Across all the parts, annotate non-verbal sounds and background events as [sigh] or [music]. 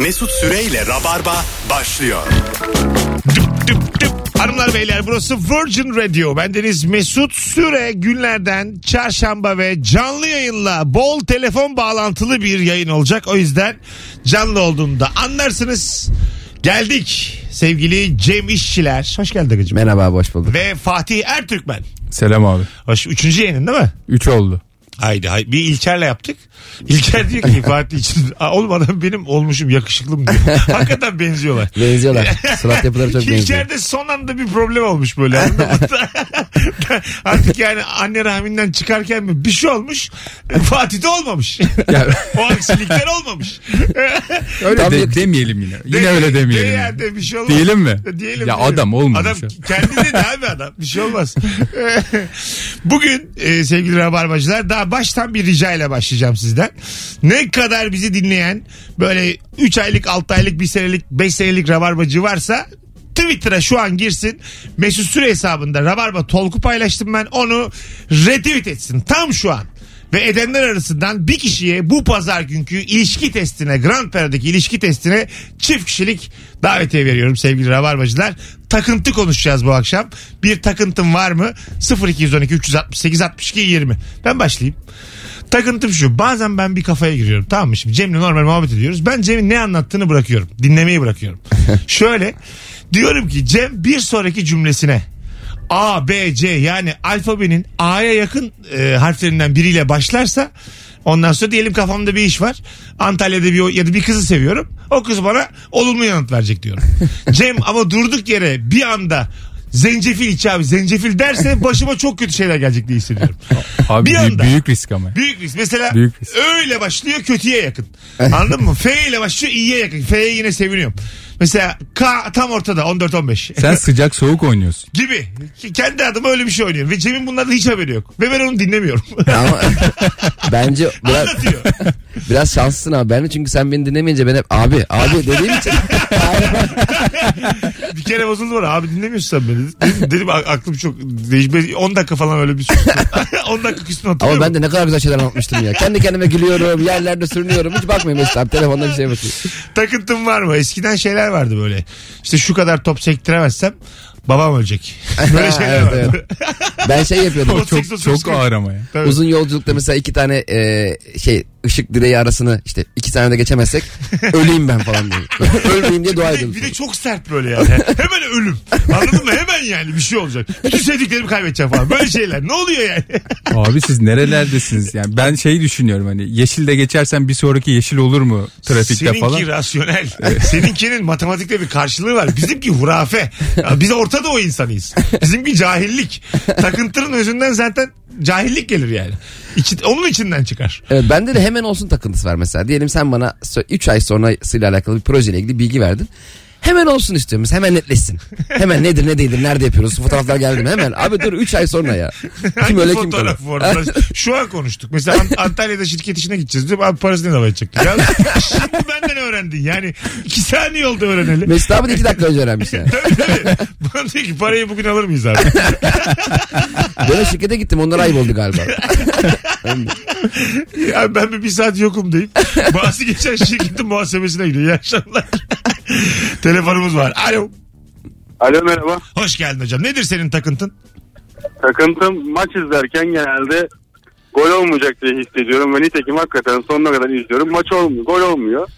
Mesut Süreyle Rabarba başlıyor. Düp düp düp. Hanımlar beyler burası Virgin Radio. Bendeniz Mesut Süre günlerden çarşamba ve canlı yayınla bol telefon bağlantılı bir yayın olacak. O yüzden canlı olduğunda anlarsınız. Geldik sevgili Cem İşçiler. Hoş geldin Agacığım. Merhaba hoş bulduk. Ve Fatih Ertürkmen. Selam abi. Hoş, üçüncü yayının değil mi? 3 oldu. Haydi haydi. Bir İlker'le yaptık. İlker diyor ki Fatih için "Aa, oğlum adam benim olmuşum yakışıklım diyor. [laughs] Hakikaten benziyorlar. Benziyorlar. [laughs] Surat yapıları çok benziyor. İlker'de son anda bir problem olmuş böyle. [laughs] Artık yani anne rahminden çıkarken mi bir şey olmuş. Fatih'te olmamış. O aksilikler olmamış. öyle Tam de, demeyelim yine. Yine De- öyle demeyelim. de yani. de bir şey olmaz. Diyelim mi? Diyelim. Ya diyelim. adam olmamış Adam ya. kendini de abi adam. Bir şey olmaz. Bugün e, sevgili rabarbacılar daha baştan bir rica ile başlayacağım sizden. Ne kadar bizi dinleyen böyle 3 aylık 6 aylık 1 senelik 5 senelik rabarbacı varsa Twitter'a şu an girsin. Mesut Süre hesabında Rabarba Tolku paylaştım ben. Onu retweet etsin. Tam şu an. Ve edenler arasından bir kişiye bu pazar günkü ilişki testine Grand Pera'daki ilişki testine çift kişilik davetiye veriyorum sevgili Rabarbacılar. Takıntı konuşacağız bu akşam. Bir takıntım var mı? 0212 368 62 20. Ben başlayayım. Takıntım şu. Bazen ben bir kafaya giriyorum. Tamam mı? Şimdi Cem'le normal muhabbet ediyoruz. Ben Cem'in ne anlattığını bırakıyorum. Dinlemeyi bırakıyorum. [laughs] Şöyle diyorum ki Cem bir sonraki cümlesine A, B, C yani alfabenin A'ya yakın e, harflerinden biriyle başlarsa ondan sonra diyelim kafamda bir iş var. Antalya'da bir ya da bir kızı seviyorum. O kız bana olumlu yanıt verecek diyorum. [laughs] Cem ama durduk yere bir anda zencefil iç abi zencefil derse başıma çok kötü şeyler gelecek diye hissediyorum. [laughs] Abi Bir büyük, anda. büyük risk ama. Büyük risk. Mesela Büyük risk. öyle başlıyor kötüye yakın. Anladın mı? F ile başlıyor iyiye yakın. F'ye yine seviniyorum. Mesela K tam ortada 14-15. Sen sıcak soğuk oynuyorsun. [laughs] gibi. Kendi adıma öyle bir şey oynuyorum. Ve Cem'in bunlardan hiç haberi yok. Ve ben onu dinlemiyorum. [laughs] Ama bence [laughs] biraz, Anlatıyor. biraz şanslısın abi. Ben de çünkü sen beni dinlemeyince ben hep abi abi dediğim için. bir kere bozuldu bana. Abi dinlemiyorsun sen beni. Dedim, dedim a- aklım çok değişmez. 10 dakika falan öyle bir sustum. 10 dakika üstüne Ama hatırlıyorum. ben de ne kadar güzel şeyler anlatmıştım ya. Kendi kendime gülüyorum, yerlerde sürünüyorum. Hiç bakmıyorum Mesut abi. Telefonda bir şey bakıyor. Takıntım var mı? Eskiden şeyler vardı böyle. İşte şu kadar top sektiremezsem babam ölecek. [laughs] Böyle şeyler Evet, vardı. Ben şey yapıyordum. [laughs] Çok, 38, çok 39. ağır ama ya. Tabii. Uzun yolculukta mesela iki tane e, şey ışık direği arasını işte iki tane de geçemezsek [laughs] öleyim ben falan diye. [laughs] Ölmeyeyim diye dua ediyordum. bir de çok sert böyle yani. [laughs] Hemen ölüm. Anladın mı? Hemen yani bir şey olacak. Bütün sevdiklerimi kaybedeceğim falan. Böyle şeyler. Ne oluyor yani? Abi siz nerelerdesiniz? Yani ben şeyi düşünüyorum hani yeşilde geçersen bir sonraki yeşil olur mu trafikte Seninki falan? rasyonel. Seninkinin matematikte bir karşılığı var. Bizimki hurafe. Ya Biz Orta Doğu insanıyız. Bizimki cahillik. Takıntının özünden zaten cahillik gelir yani. İçi- onun içinden çıkar. Evet, bende de hemen olsun takıntısı var mesela. Diyelim sen bana 3 ay sonrasıyla alakalı bir projeyle ilgili bilgi verdin. Hemen olsun istiyoruz. Hemen netleşsin. Hemen nedir ne değildir nerede yapıyoruz fotoğraflar geldi mi hemen. Abi dur 3 ay sonra ya. [laughs] Kim öyle kim fotoğraf bu arada? [laughs] Şu an konuştuk. Mesela Ant- Antalya'da şirket işine gideceğiz. Diyorum, abi parası ne zaman edecektik? Ya, [laughs] şimdi benden öğrendin. Yani iki saniye oldu öğrenelim. Mesut abi de 2 dakika önce öğrenmiş yani. Tabii tabii. Bana diyor ki parayı bugün alır mıyız abi? O şirkete gittim onlar ayıp oldu galiba. ya ben bir, bir saat yokum deyip bazı geçen şirketin muhasebesine gidiyor. İyi akşamlar. [laughs] Telefonumuz var. Alo. Alo merhaba. Hoş geldin hocam. Nedir senin takıntın? Takıntım maç izlerken genelde gol olmayacak diye hissediyorum ve nitekim hakikaten sonuna kadar izliyorum. Maç olmuyor, gol olmuyor.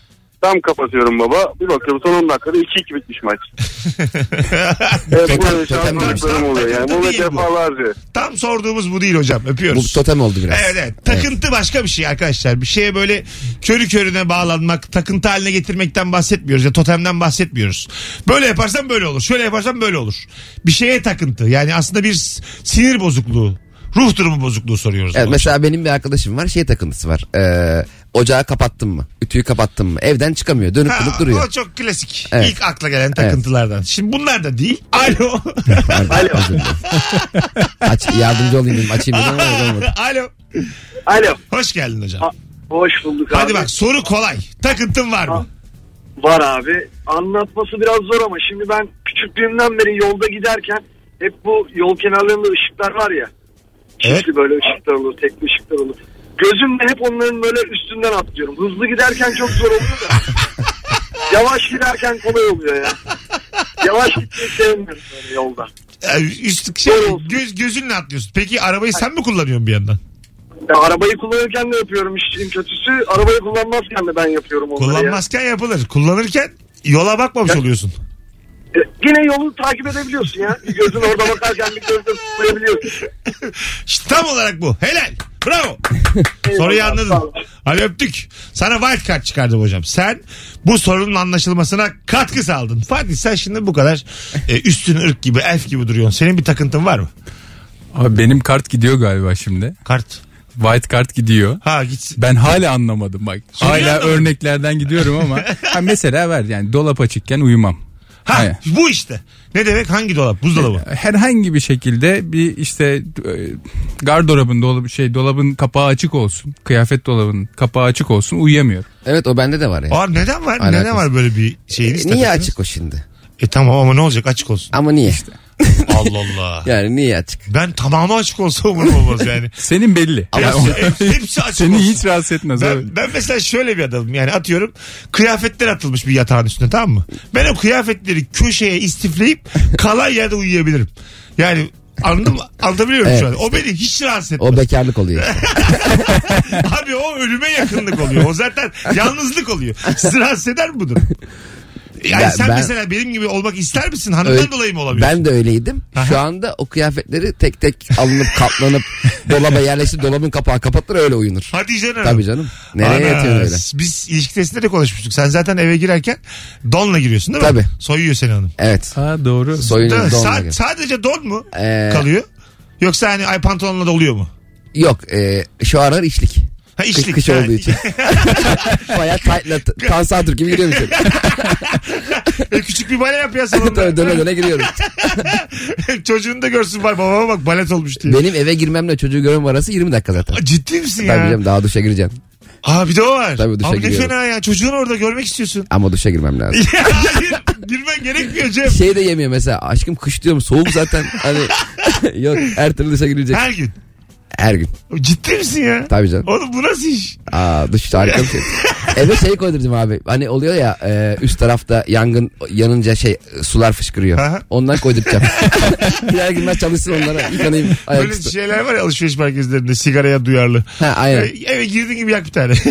Tam kapatıyorum baba. Bir bakıyorum son 10 dakikada 2-2 bitmiş maç. [laughs] evet, bu Totem- böyle totem şanslıklarım oluyor yani. Bu ve Değil bu. defalarca. Tam sorduğumuz bu değil hocam. Bu Öpüyoruz. totem oldu biraz. Evet evet. Takıntı başka bir şey arkadaşlar. Bir şeye böyle körü körüne bağlanmak, takıntı haline getirmekten bahsetmiyoruz. Ya totemden bahsetmiyoruz. Böyle yaparsan böyle olur. Şöyle yaparsan böyle olur. Bir şeye takıntı. Yani aslında bir s- sinir bozukluğu. Ruh durumu bozukluğu soruyoruz. Evet, mesela benim bir arkadaşım var şey takıntısı var. Ee, ocağı kapattın mı? Ütüyü kapattın mı? Evden çıkamıyor. Dönüp dönüp duruyor. O çok klasik. Evet. İlk akla gelen takıntılardan. Şimdi bunlar da değil. Alo. [laughs] Alo. Aç, yardımcı olayım dedim. Açayım dedim ama olmadı. [laughs] Alo. Alo. Hoş geldin hocam. Hoş bulduk abi. Hadi bak soru kolay. Takıntın var mı? Var abi. Anlatması biraz zor ama şimdi ben küçüklüğümden beri yolda giderken hep bu yol kenarlarında ışıklar var ya. Çiftli Evet. böyle ışıklar olur, tekli ışıklar olur. Gözümle hep onların böyle üstünden atlıyorum. Hızlı giderken çok zor oluyor da. [laughs] Yavaş giderken kolay oluyor ya. Yavaş gitmeyi sevmiyorum böyle yolda. Üst şey, göz, gözünle atlıyorsun. Peki arabayı sen mi kullanıyorsun bir yandan? Ya arabayı kullanırken de yapıyorum işin kötüsü. Arabayı kullanmazken de ben yapıyorum onları ya. Kullanmazken yapılır. Kullanırken yola bakmamış oluyorsun. Yine yolu takip edebiliyorsun ya. Bir gözün orada bakarken bir gözün tutabiliyorsun. İşte tam olarak bu. Helal. Bravo. Soruyu anladın. Hadi öptük. Sana wild card çıkardım hocam. Sen bu sorunun anlaşılmasına katkı sağladın. Fatih sen şimdi bu kadar e, üstün ırk gibi elf gibi duruyorsun. Senin bir takıntın var mı? Abi benim kart gidiyor galiba şimdi. Kart. White kart gidiyor. Ha gitsin. Ben hala anlamadım bak. Hala anlamadım. örneklerden gidiyorum ama [laughs] ha mesela ver yani dolap açıkken uyumam. Ha Hayır. bu işte. Ne demek hangi dolap? Buzdolabı. Herhangi bir şekilde bir işte e, gardırobun dolabı şey dolabın kapağı açık olsun. Kıyafet dolabının kapağı açık olsun uyuyamıyorum. Evet o bende de var ya. Aa, neden var? Alakası. Neden var böyle bir şeyiniz? E, niye açık o şimdi? E tamam ama ne olacak açık olsun. Ama niye? [laughs] Allah Allah. Yani niye açık? Ben tamamı açık olsa umurum olmaz yani. [laughs] Senin belli. Ama hepsi, hepsi açık [laughs] seni olsun. hiç rahatsız etmez abi. Ben, ben mesela şöyle bir adamım yani atıyorum kıyafetler atılmış bir yatağın üstüne tamam mı? Ben o kıyafetleri köşeye istifleyip kalan yerde uyuyabilirim. Yani anladın mı? Anlatabiliyor muyum şu an? Evet, O beni hiç rahatsız etmez. O bekarlık oluyor. Abi o ölüme yakınlık oluyor. O zaten yalnızlık oluyor. Sizi rahatsız eder mi bu durum? Yani Ben- sen ben- mesela benim gibi olmak ister misin? Hanımdan Öyle- dolayı mı olabiliyorsun? ben de öyleydim. Aha. Şu anda o kıyafetleri tek tek alınıp katlanıp [laughs] dolaba yerleştirip dolabın kapağı kapatılır öyle uyunur. Hadi canım. Tabii canım. Nereye Ana, yatıyorsun öyle? Biz ilişki testinde de konuşmuştuk. Sen zaten eve girerken donla giriyorsun değil mi? Tabii. Soyuyor seni hanım. Evet. Ha doğru. Soyunun donla Sa- sadece don mu Ee, kalıyor? Yoksa hani ay pantolonla da oluyor mu? Yok e, şu aralar içlik. Ha Kış, işlik. kış Ha, olduğu için. [laughs] Baya tight'la t- Tansatur gibi giriyor musun? E, küçük bir bale yap ya salonda. [laughs] Tabii döne döne giriyorum. [laughs] Çocuğunu da görsün var babama bak balet olmuş diye. Benim eve girmemle çocuğu görmem arası 20 dakika zaten. Aa, Ciddi misin Tabii ya? canım daha duşa gireceğim. Aa bir de o var. Tabii, duşa Abi ne giriyorum. fena ya. Çocuğunu orada görmek istiyorsun. Ama duşa girmem lazım. Ya, Hayır girmen gerekmiyor Cem. Şey de yemiyor mesela aşkım kış diyorum soğuk zaten hani yok her türlü duşa girilecek Her gün. Her gün Ciddi misin ya? tabii canım. Oğlum bu nasıl iş? Aa duş harika bir şey. [laughs] Eve şey koydurdum abi hani oluyor ya e, üst tarafta yangın yanınca şey sular fışkırıyor. Aha. Ondan koyduracağım. [laughs] Girer girmez çalışsın onlara yıkanayım Böyle ayaküstü. şeyler var ya alışveriş merkezlerinde sigaraya duyarlı. Ha aynen. E, Eve girdiğin gibi yak bir tane. [laughs]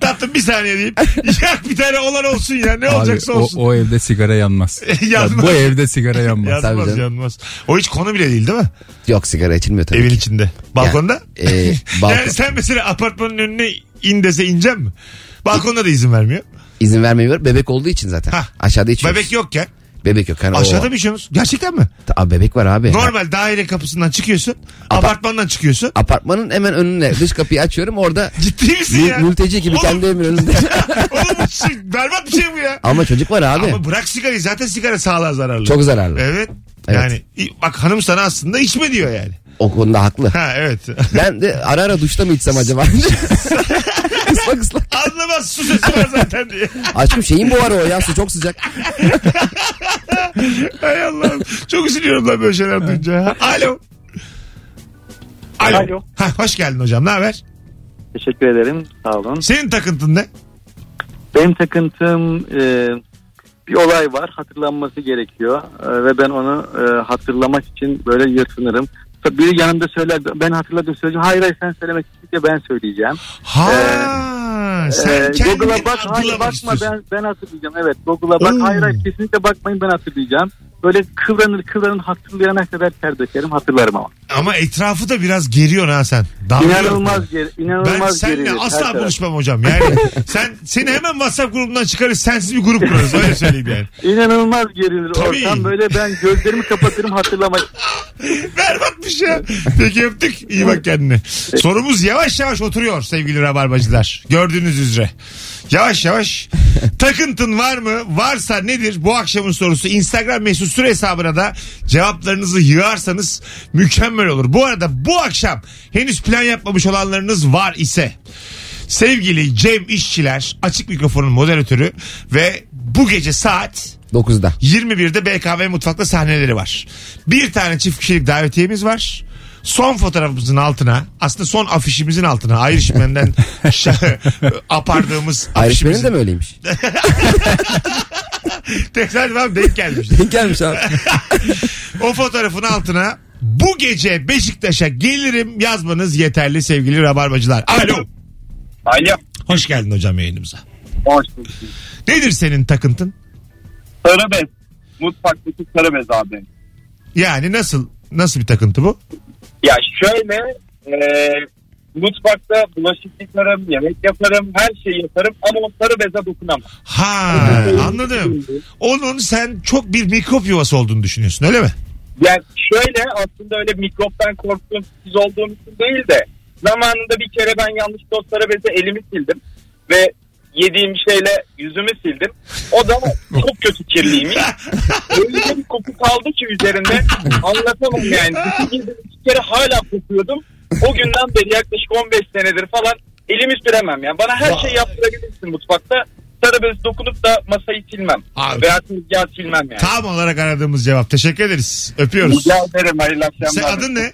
Tatlım bir saniye deyip yak bir tane olan olsun ya ne Abi, olacaksa o, olsun. o evde sigara yanmaz. Yanmaz. Ya bu evde sigara yanmaz. Tabii yanmaz canım. yanmaz. O hiç konu bile değil değil mi? Yok sigara içilmiyor tabii Evin ki. içinde. Balkonda? e, [laughs] balkon- Yani sen mesela apartmanın önüne in dese inecek mi? Balkonda da izin vermiyor. İzin vermiyor. Bebek olduğu için zaten. Hah. Aşağıda içiyoruz. Bebek yok ya. Bebek yok. Hani Aşağıda o, bir şey? Gerçekten mi? Aa, bebek var abi. Normal daire kapısından çıkıyorsun. Apa- apartmandan çıkıyorsun. Apartmanın hemen önüne dış kapıyı açıyorum orada [laughs] Ciddi misin mül- ya? mülteci gibi Oğlum, kendi evimin önünde. [laughs] Oğlum bu şey, berbat bir şey bu ya. Ama çocuk var abi. Ama bırak sigarayı zaten sigara sağlığa zararlı. Çok zararlı. Evet. Evet. Yani bak hanım sana aslında içme diyor yani. O konuda haklı. Ha evet. [laughs] Ben de ara ara duşta mı içsem acaba? [laughs] [laughs] ıslak ıslak. Anlamaz su sesi var zaten diye. Aşkım şeyin bu ara o ya su çok sıcak. Hay Allah'ım. Çok üzülüyorum lan böyle şeyler duyunca. Alo. Alo. Alo. Ha, hoş geldin hocam. Ne haber? Teşekkür ederim. Sağ olun. Senin takıntın ne? Benim takıntım e, bir olay var. Hatırlanması gerekiyor. E, ve ben onu e, hatırlamak için böyle yırtınırım. Biri yanımda söyler. Ben hatırladım söyleyeceğim. Hayır hayır sen söylemek istedikçe ben söyleyeceğim. Ha, sen Ee, Google'a bak hayır bakma ben, ben hatırlayacağım. Evet Google'a bak hayır hayır kesinlikle bakmayın ben hatırlayacağım. Böyle kıvranır kıvranır hatırlayana kadar ter dökerim hatırlarım ama. Ama etrafı da biraz geriyor ha sen. Darlıyorsun. İnanılmaz geri, Ben inanılmaz seninle gerilir her asla buluşmam hocam. Yani [laughs] sen seni hemen WhatsApp grubundan çıkarız. Sensiz bir grup kurarız. Öyle söyleyeyim yani. İnanılmaz gerilir Tabii. ortam. Böyle ben gözlerimi kapatırım hatırlamak. [laughs] Berbatmış ya. Peki öptük. İyi bak kendine. Sorumuz yavaş yavaş oturuyor sevgili rabarbacılar. Gördüğünüz üzere. Yavaş yavaş. Takıntın var mı? Varsa nedir? Bu akşamın sorusu Instagram mesut süre hesabına da cevaplarınızı yığarsanız mükemmel olur. Bu arada bu akşam henüz plan yapmamış olanlarınız var ise sevgili Cem İşçiler açık mikrofonun moderatörü ve bu gece saat 9'da. 21'de BKM Mutfak'ta sahneleri var. Bir tane çift kişilik davetiyemiz var. Son fotoğrafımızın altına aslında son afişimizin altına şa- [laughs] apardığımız afişimizin de mi öyleymiş? [laughs] tesadüfen denk gelmiş. Denk gelmiş abi. O fotoğrafın altına bu gece Beşiktaş'a gelirim yazmanız yeterli sevgili rabarbacılar. Alo. Alo. Hoş geldin hocam yayınımıza. Hoş bulduk. Nedir senin takıntın? Sarı bez. Mutfaktaki sarı bez abi. Yani nasıl nasıl bir takıntı bu? Ya şöyle e, mutfakta bulaşık yıkarım, yemek yaparım, her şeyi yaparım ama o sarı beze dokunamam. Ha anladım. Onun sen çok bir mikrop yuvası olduğunu düşünüyorsun öyle mi? Yani şöyle aslında öyle mikroptan korktuğum siz olduğum için değil de zamanında bir kere ben yanlışlıkla o sarı beze elimi sildim ve yediğim şeyle yüzümü sildim. O da [laughs] çok kötü kirliymiş. Öyle bir koku kaldı ki üzerinde anlatamam yani. İki kere hala kokuyordum. O günden beri yaklaşık 15 senedir falan elimi süremem yani. Bana her şeyi yaptırabilirsin mutfakta. Sarı bez dokunup da masayı silmem. Abi. Veya tezgahı silmem yani. Tam olarak aradığımız cevap. Teşekkür ederiz. Öpüyoruz. Rica ederim hayırlı Sen akşamlar. adın ne?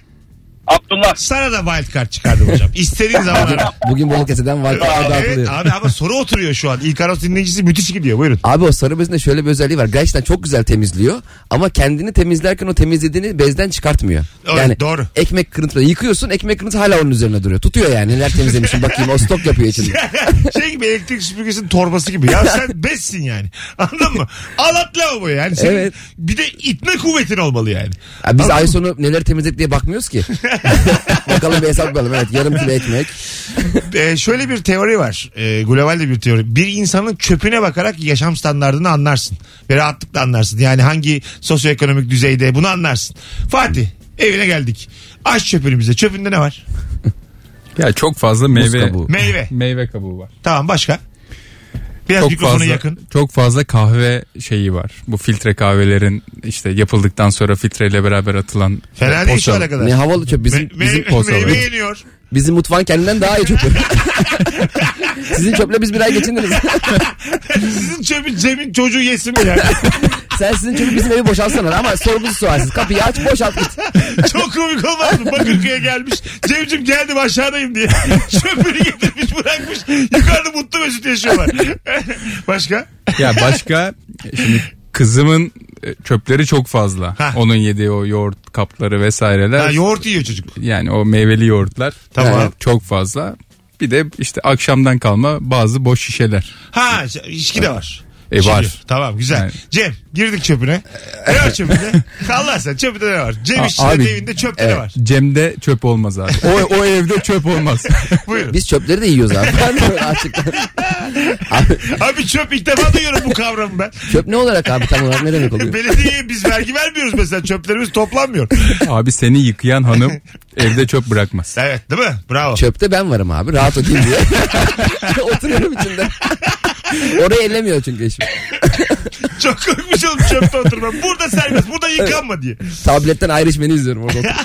Abdullah. Sana da wild card çıkardım hocam. İstediğin [laughs] zaman ara. Bugün Balıkesir'den var. Evet, dağıtılıyor. abi ama soru oturuyor şu an. İlk aros dinleyicisi müthiş gidiyor. Buyurun. Abi o sarı bezin de şöyle bir özelliği var. Gerçekten çok güzel temizliyor. Ama kendini temizlerken o temizlediğini bezden çıkartmıyor. Evet, yani doğru. ekmek kırıntıları yıkıyorsun ekmek kırıntısı hala onun üzerine duruyor. Tutuyor yani neler temizlemişim bakayım o stok yapıyor içinde. [laughs] şey gibi elektrik süpürgesinin torbası gibi. Ya sen bezsin yani. Anladın mı? Al at lavaboya yani. Senin Evet. Bir de itme kuvvetin olmalı yani. Ya biz Anladın ay sonu neler temizledik diye bakmıyoruz ki. [laughs] [laughs] Bakalım bir hesap yapalım. Evet yarım kilo ekmek. [laughs] Ee, şöyle bir teori var. Ee, global de bir teori. Bir insanın çöpüne bakarak yaşam standartını anlarsın. Ve rahatlıkla anlarsın. Yani hangi sosyoekonomik düzeyde bunu anlarsın. Fatih evine geldik. Aç çöpünü bize. Çöpünde ne var? Ya çok fazla meyve kabuğu. Meyve. meyve kabuğu var. Tamam başka? Biraz Çok mikrofona fazla yakın. çok fazla kahve şeyi var. Bu filtre kahvelerin işte yapıldıktan sonra filtreyle beraber atılan Fena değil şu ana kadar. Ne havalı çöp bizim, Me- bizim, me- poğaçalar. meyve yeniyor. Bizim mutfağın kendinden daha iyi çöpü. [laughs] Sizin çöple biz bir ay geçindiniz. [laughs] Sizin çöpün Cem'in çocuğu yesin mi yani? [laughs] Sen sizin çöpü bizim evi boşaltsana ama sorgusuz sualsiz. Kapıyı aç boşalt git. Çok komik olmaz mı? Bakırköy'e gelmiş. Cem'cim geldim aşağıdayım diye. Çöpünü getirmiş bırakmış. Yukarıda mutlu mesut yaşıyorlar. Başka? Ya başka şimdi kızımın çöpleri çok fazla. Hah. Onun yediği o yoğurt kapları vesaireler. Ha, yoğurt yiyor çocuk. yani o meyveli yoğurtlar. Tamam. Evet, çok fazla. Bir de işte akşamdan kalma bazı boş şişeler. Ha içki de var. E, İçki. var. Tamam güzel. Yani. Cem girdik çöpüne. Ne var çöpünde? [laughs] Allah sen çöpünde ne var? Cem işçilerin evinde çöpte ne evet. var? Cem'de çöp olmaz abi. [laughs] O, o evde çöp olmaz. [laughs] Buyurun. Biz çöpleri de yiyoruz abi. Ben de açıktan. Abi, [laughs] Abi çöp ilk defa duyuyorum bu kavramı ben. çöp ne olarak abi tam olarak ne demek oluyor? [laughs] Belediyeye biz vergi vermiyoruz mesela. Çöplerimiz toplanmıyor. abi seni yıkayan hanım [laughs] evde çöp bırakmaz. Evet değil mi? Bravo. Çöpte ben varım abi rahat olayım diye. Oturuyorum içinde. Orayı ellemiyor çünkü eşim. [laughs] Çok korkmuş oğlum çöpte oturmam. Burada serbest. Burada yıkanma diye. Tabletten Irishman'i izliyorum orada. [laughs]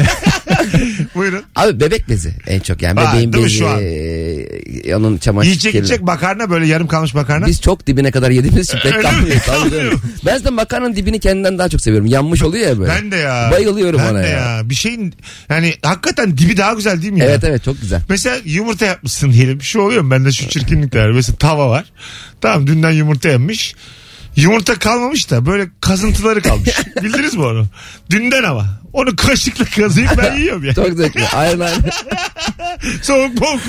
Buyurun. [laughs] Abi bebek bezi en çok yani Ha, bebeğin değil mi bezi. şu an? e, Onun çamaşır Yiyecek kirli. içecek makarna böyle yarım kalmış makarna. Biz çok dibine kadar yediğimiz için pek mi? kalmıyor. Tabii Kalmıyor. canım. Ben zaten makarnanın dibini kendinden daha çok seviyorum. Yanmış oluyor ya böyle. Ben de ya. Bayılıyorum ben ona de ya. Bir şeyin yani hakikaten dibi daha güzel değil mi ya? Evet evet çok güzel. Mesela yumurta yapmışsın diyelim. Şu oluyor mu bende şu çirkinlikler. Mesela tava var. Tamam dünden yumurta yemiş. Yumurta kalmamış da böyle kazıntıları kalmış. [laughs] Bildiniz mi onu? Dünden ama. Onu kaşıkla kazıyıp ben yiyorum ya. Çok zevkli. Aynen aynen. [laughs] Soğuk boğuk.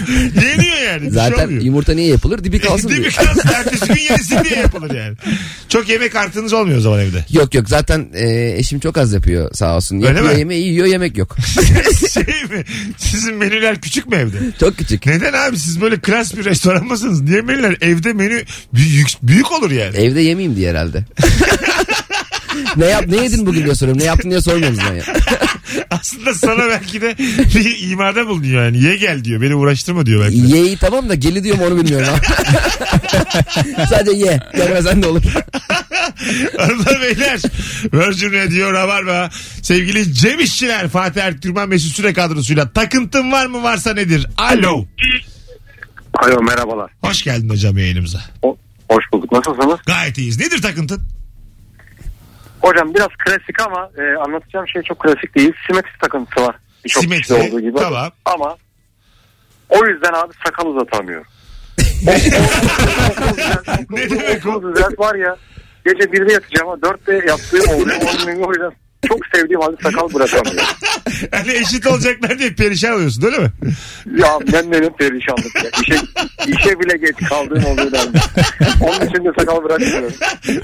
Yeniyor yani. Bir şey Zaten olmuyor. yumurta niye yapılır? Dibi kalsın diye. mi kalsın? Ertesi gün yenesin diye yapılır yani. [laughs] Çok yemek artınız olmuyor o zaman evde. Yok yok zaten e, eşim çok az yapıyor sağ olsun. Öyle Yapıyor mi? yemeği yiyor yemek yok. [laughs] [laughs] şey mi? Sizin menüler küçük mü evde? çok küçük. Neden abi siz böyle klas bir restoran mısınız? Niye menüler evde menü büyük, büyük olur yani. Evde yemeyeyim diye herhalde. [laughs] ne yap ne yedin bugün diye soruyorum. Ne yaptın diye sormuyorsunuz ben ya. Aslında sana belki de bir imarda bulunuyor yani. Ye gel diyor. Beni uğraştırma diyor belki de. Ye'yi tamam da geli diyorum onu bilmiyorum. [laughs] Sadece ye. Gelmesen de olur. [laughs] Hanımlar beyler. Virgin Radio Rabarba. Sevgili Cem İşçiler Fatih Ertürkmen Mesut Süre kadrosuyla takıntın var mı varsa nedir? Alo. Alo merhabalar. Hoş geldin hocam yayınımıza. Hoş bulduk. Nasılsınız? Gayet iyiyiz. Nedir takıntın? Hocam biraz klasik ama e, anlatacağım şey çok klasik değil. Simetris takıntısı var. Birçok Simetri. olduğu gibi. Tamam. Ama o yüzden abi sakal uzatamıyorum. O- o- o- okul düzen- Ne demek o? var ya gece 1'de yatacağım ama 4'te yaptığım oluyor. Onun o yüzden çok sevdiğim halde sakal bırakamıyorum. [laughs] Hani eşit olacaklar diye perişan oluyorsun öyle mi? Ya ben benim perişanlık ya. İşe, işe bile geç kaldığım oluyor derdim. Onun için de sakal bırakmıyorum.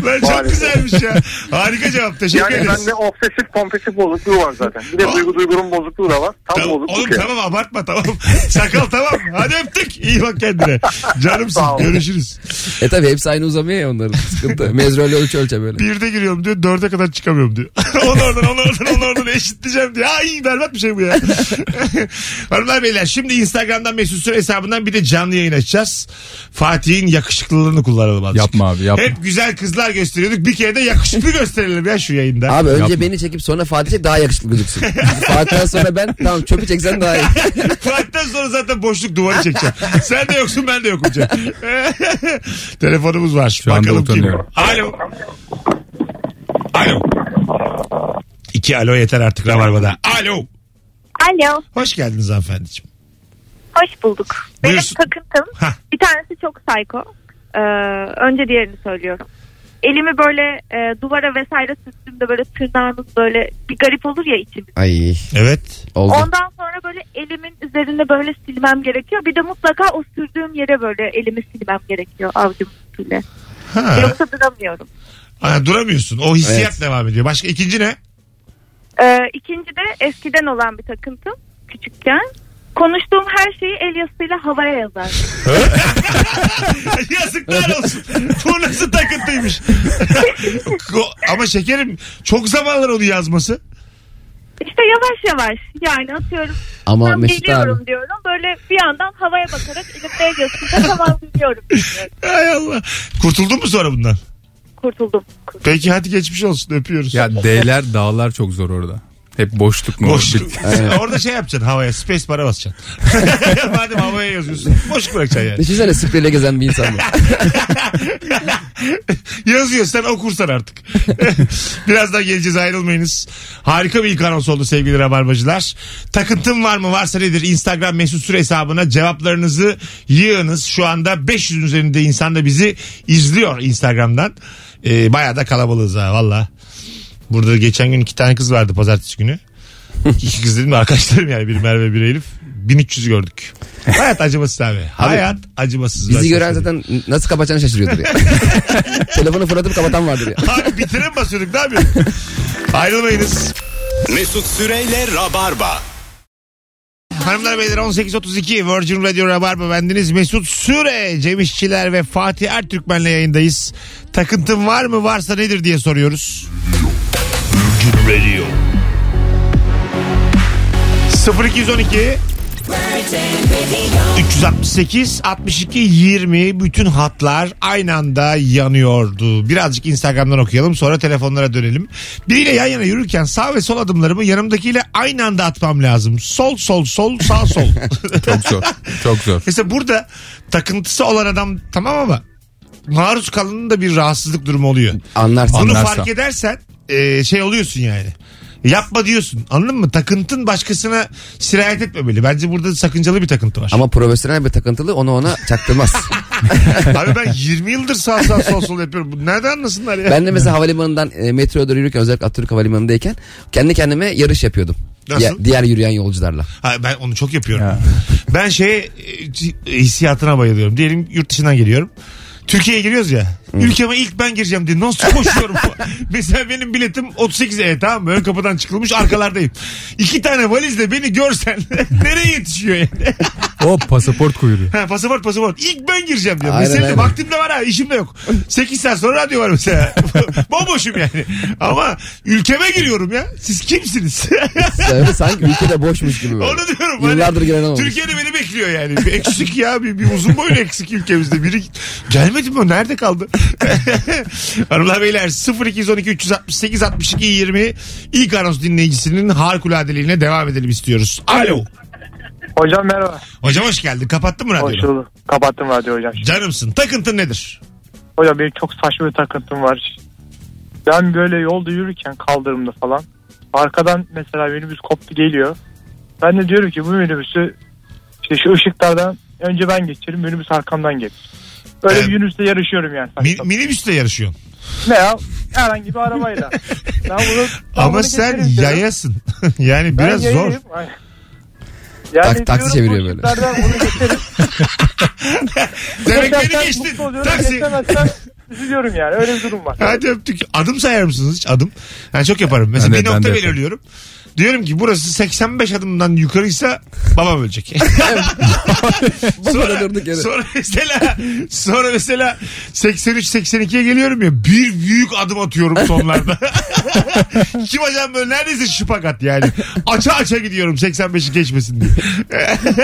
Lan çok Maalesef. güzelmiş ya. Harika cevap. Teşekkür Yani ederiz. bende obsesif kompulsif bozukluğu var zaten. Bir de duygu duygunun bozukluğu da var. Tam Tamam, bozukluk oğlum yani. tamam abartma tamam. [laughs] Sakal tamam. Hadi öptük. İyi bak kendine. Canımsın. Görüşürüz. E tabi hepsi aynı uzamıyor ya onların sıkıntı. [laughs] Mezröyle ölçü ölçe böyle. Birde giriyorum diyor. Dörde kadar çıkamıyorum diyor. onu oradan onu oradan onu oradan eşitleyeceğim diyor. Ay berbat bir şey bu ya. [laughs] Hanımlar beyler şimdi Instagram'dan Mesut Süre hesabından bir de canlı yayın açacağız. Fatih'in yakışıklılığını kullanalım azıcık. Yapma abi, yapma. Hep güzel kızlar gösteriyorduk. Bir kere de yakışıklı gösterelim ya şu yayında. Abi önce Yapma. beni çekip sonra Fatih çek daha yakışıklı gözüksün. [laughs] Fatih'ten sonra ben tamam çöpü çeksen daha iyi. [laughs] Fatih'ten sonra zaten boşluk duvarı çekeceğim. Sen de yoksun ben de yokum hocam. Telefonumuz var. Şu anda Bakalım kim? Alo. Alo. İki alo yeter artık Rabarba'da. Alo. Alo, Hoş geldiniz hanımefendiciğim. hoş bulduk. Benim Buyursun. takıntım Hah. bir tanesi çok psycho. Ee, önce diğerini söylüyorum. Elimi böyle e, duvara vesaire sürttüğümde böyle tırnağınız böyle bir garip olur ya içimiz. Ay Evet. oldu. Ondan sonra böyle elimin üzerinde böyle silmem gerekiyor. Bir de mutlaka o sürdüğüm yere böyle elimi silmem gerekiyor avcum ile. Ha. Yoksa duramıyorum. Ha, duramıyorsun. O hissiyat Evet. devam ediyor. Başka ikinci ne? Ee, ikinci de eskiden olan bir takıntım küçükken. Konuştuğum her şeyi el yazısıyla havaya yazar. [laughs] Yazıklar olsun. Bu nasıl takıntıymış? Ama şekerim çok zamanlar onu yazması. İşte yavaş yavaş yani atıyorum Ama tam Mesut geliyorum abi diyorum böyle bir yandan havaya bakarak elimde el yazısıyla tamam biliyorum. [laughs] Hay Allah. Kurtuldun mu sonra bundan? Kurtuldum. Peki hadi geçmiş olsun öpüyoruz. Ya D'ler dağlar çok zor orada. Hep boşluk mu? Boşluk. [laughs] Orada şey yapacaksın havaya space para basacaksın. [laughs] Madem havaya yazıyorsun boş bırakacaksın yani. düşünsene spreyle gezen bir insan bu. [laughs] Yazıyor sen okursan artık. Birazdan geleceğiz ayrılmayınız. Harika bir ilk anons oldu sevgili rabarbacılar. Takıntım var mı varsa nedir Instagram mesut süre hesabına cevaplarınızı yığınız. Şu anda 500 üzerinde insan da bizi izliyor Instagram'dan. Ee, bayağı da kalabalığız ha valla. Burada geçen gün iki tane kız vardı pazartesi günü. İki kız dedim de arkadaşlarım yani bir Merve bir Elif. 1300 gördük. Hayat acımasız abi. Hayat acımasız. Bizi gören zaten nasıl kapatacağını şaşırıyordur ya. [laughs] Telefonu fırlatıp kapatan vardır ya. Abi bitire mi basıyorduk ne yapıyorsun? Ayrılmayınız. Mesut Süreyle Rabarba. Hanımlar beyler 18.32 Virgin Radio Rabarba bendeniz Mesut Süre, Cem İşçiler ve Fatih Ertürkmen'le yayındayız. Takıntın var mı varsa nedir diye soruyoruz. Virgin Radio. 0212 368 62 20 bütün hatlar aynı anda yanıyordu. Birazcık Instagram'dan okuyalım sonra telefonlara dönelim. Biriyle yan yana yürürken sağ ve sol adımlarımı yanımdakiyle aynı anda atmam lazım. Sol sol sol sağ sol. [laughs] Çok zor. Çok zor. Mesela burada takıntısı olan adam tamam ama maruz kalanın da bir rahatsızlık durumu oluyor. Anlarsın. Bunu Anlarsa. fark edersen e, şey oluyorsun yani. Yapma diyorsun. Anladın mı? Takıntın başkasına sirayet etmemeli. Bence burada sakıncalı bir takıntı var. Ama profesyonel bir takıntılı onu ona çaktırmaz. [laughs] Abi ben 20 yıldır sağ sağ sol sol yapıyorum. Bu nereden anlasınlar ya? ben de mesela havalimanından e, metroya doğru yürürken özellikle Atatürk Havalimanı'ndayken kendi kendime yarış yapıyordum. Nasıl? Diğer, diğer yürüyen yolcularla. Ha, ben onu çok yapıyorum. Ben şeye e, hissiyatına bayılıyorum. Diyelim yurt dışından geliyorum. Türkiye'ye giriyoruz ya. Ülkeme ilk ben gireceğim diye nasıl koşuyorum. [laughs] Mesela benim biletim 38 E tamam mı? Ön kapıdan çıkılmış arkalardayım. İki tane valizle beni görsen [laughs] nereye yetişiyor yani? O pasaport kuyruğu. Ha, pasaport pasaport. İlk ben gireceğim diyor. Aynen, Mesela aynen. vaktim de var ha işim de yok. 8 saat sonra radyo var mesela. [laughs] Bomboşum yani. Ama ülkeme giriyorum ya. Siz kimsiniz? [laughs] Öyle sanki ülkede boşmuş gibi böyle. Onu diyorum. hani Yıllardır giren olmamış. Türkiye'de beni bekliyor yani. Bir eksik ya. Bir, bir uzun boylu eksik ülkemizde. Biri gelmedi mi? o? Nerede kaldı? [laughs] Hanımlar beyler 0212 368 62 20 ilk anons dinleyicisinin harikuladeliğine devam edelim istiyoruz. Alo. Hocam merhaba. Hocam hoş geldin. Kapattın mı Hoş radyonu? bulduk. Kapattım radyo hocam. Canımsın. Takıntın nedir? Hocam benim çok saçma bir takıntım var. Ben böyle yolda yürürken kaldırımda falan arkadan mesela minibüs koptu geliyor. Ben de diyorum ki bu minibüsü işte şu ışıklardan önce ben geçerim minibüs arkamdan gelir. Böyle Evet. bir minibüste yarışıyorum yani. Mi- minibüsle yarışıyorsun. Veya herhangi bir arabayla. [laughs] Ben bunu, ben Ama bunu sen yayasın. [laughs] yani Ben biraz zor. yayayım. Ay. Yani Tak- taksi çeviriyor böyle. bunu geçerim. [laughs] Demek beni Geçersen geçtin. mutlu oluyorum, Taksi. Üzülüyorum yani. Öyle bir durum var. Hadi öptük. Adım sayar mısınız hiç adım? Ben çok yaparım. Mesela Ben de- bir ben nokta de yaparım. belirliyorum. Diyorum ki burası 85 adımdan yukarıysa babam ölecek. [laughs] sonra, sonra mesela sonra mesela 83 82'ye geliyorum ya bir büyük adım atıyorum sonlarda. [laughs] Kim acaba böyle neredeyse şıpakat yani. Aça aça gidiyorum 85'i geçmesin diye.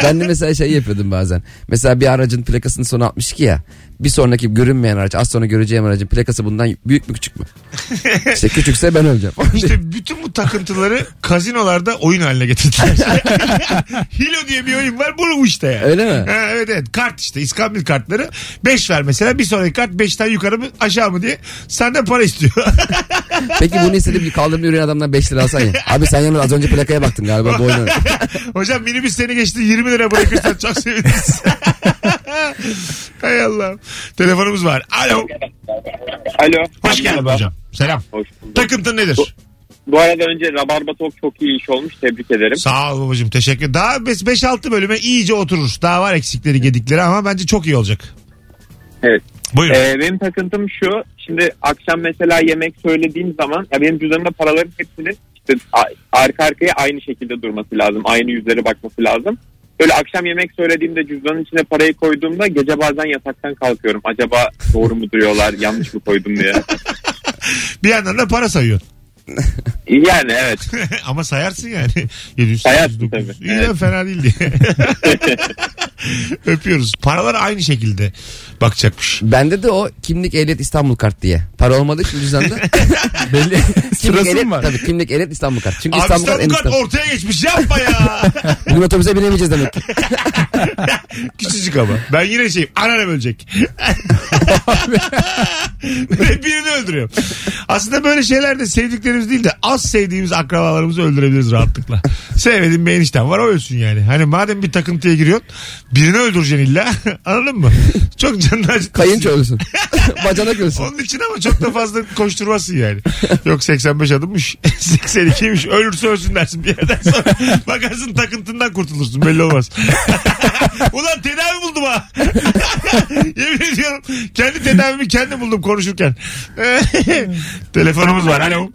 Ben de mesela şey yapıyordum bazen. Mesela bir aracın plakasının sonu 62 ya. Bir sonraki görünmeyen araç az sonra göreceğim aracın plakası bundan büyük mü küçük mü? [laughs] İşte küçükse ben öleceğim. İşte bütün bu takıntıları kazinolarda oyun haline getirdiler. [laughs] Hilo diye bir oyun var. Bu işte yani. Öyle mi? Ha, evet evet kart işte İskambil kartları 5 ver mesela bir sonraki kart 5'ten yukarı mı aşağı mı diye senden para istiyor. [laughs] Peki bunu istediğim bir kaldırımda yürüyen adamdan 5 lira alsan ya. Abi sen yalnız az önce plakaya baktın galiba bu oyunu. Hocam minibüs seni geçti 20 lira bırakırsan çok seviniriz. Hay Allah. Telefonumuz var. Alo. Alo. Hoş geldin hocam. Selam. Hoş bulduk. Takıntın nedir? Bu arada önce Rabarba Talk çok iyi iş olmuş. Tebrik ederim. Sağ ol babacığım teşekkür. Daha 5-6 bölüme iyice oturur. Daha var eksikleri gedikleri ama bence çok iyi olacak. Evet. Buyurun. Ee, benim takıntım şu. Şimdi akşam mesela yemek söylediğim zaman ya benim cüzdanımda paraların hepsinin işte a- arka arkaya aynı şekilde durması lazım. Aynı yüzlere bakması lazım. Böyle akşam yemek söylediğimde cüzdanın içine parayı koyduğumda gece bazen yataktan kalkıyorum. Acaba doğru mu duruyorlar yanlış mı koydum diye. [laughs] Bir yandan da para sayıyorsun. Yani evet. [laughs] Ama sayarsın yani. [laughs] 700, Sayarsın 800, 900. tabii. İyi Evet. de fena değil diye. [laughs] Öpüyoruz. Paralar aynı şekilde bakacakmış. Bende de o kimlik ehliyet İstanbul kart diye. Para olmadığı için cüzdanda. Belli sırası ehliyet, mı var? tabii kimlik ehliyet İstanbul kart. Çünkü Abi İstanbul kart en İstanbul kart İstanbul. ortaya geçmiş yapma ya. Bugün otobüse binemeyeceğiz demek. ki. Küçücük ama. Ben yine şeyim. Anneannem ölecek. Ve birini öldürüyorum. Aslında böyle şeylerde sevdiklerimiz değil de az sevdiğimiz akrabalarımızı öldürebiliriz rahatlıkla. [laughs] Sevmediğim bir enişten var o ölsün yani. Hani madem bir takıntıya giriyorsun birini öldüreceksin illa. [laughs] Anladın mı? Çok canını acıtırsın. Kayınço ölsün. [laughs] Bacanak ölsün. Onun için ama çok da fazla koşturmasın yani. Yok 85 adımmış. 82'ymiş. Ölürse ölsün dersin bir yerden sonra. Bakarsın takıntından kurtulursun belli olmaz. Ulan tedavi buldum ha. Yemin ediyorum kendi tedavimi kendim buldum konuşurken. Telefonumuz var. Alo.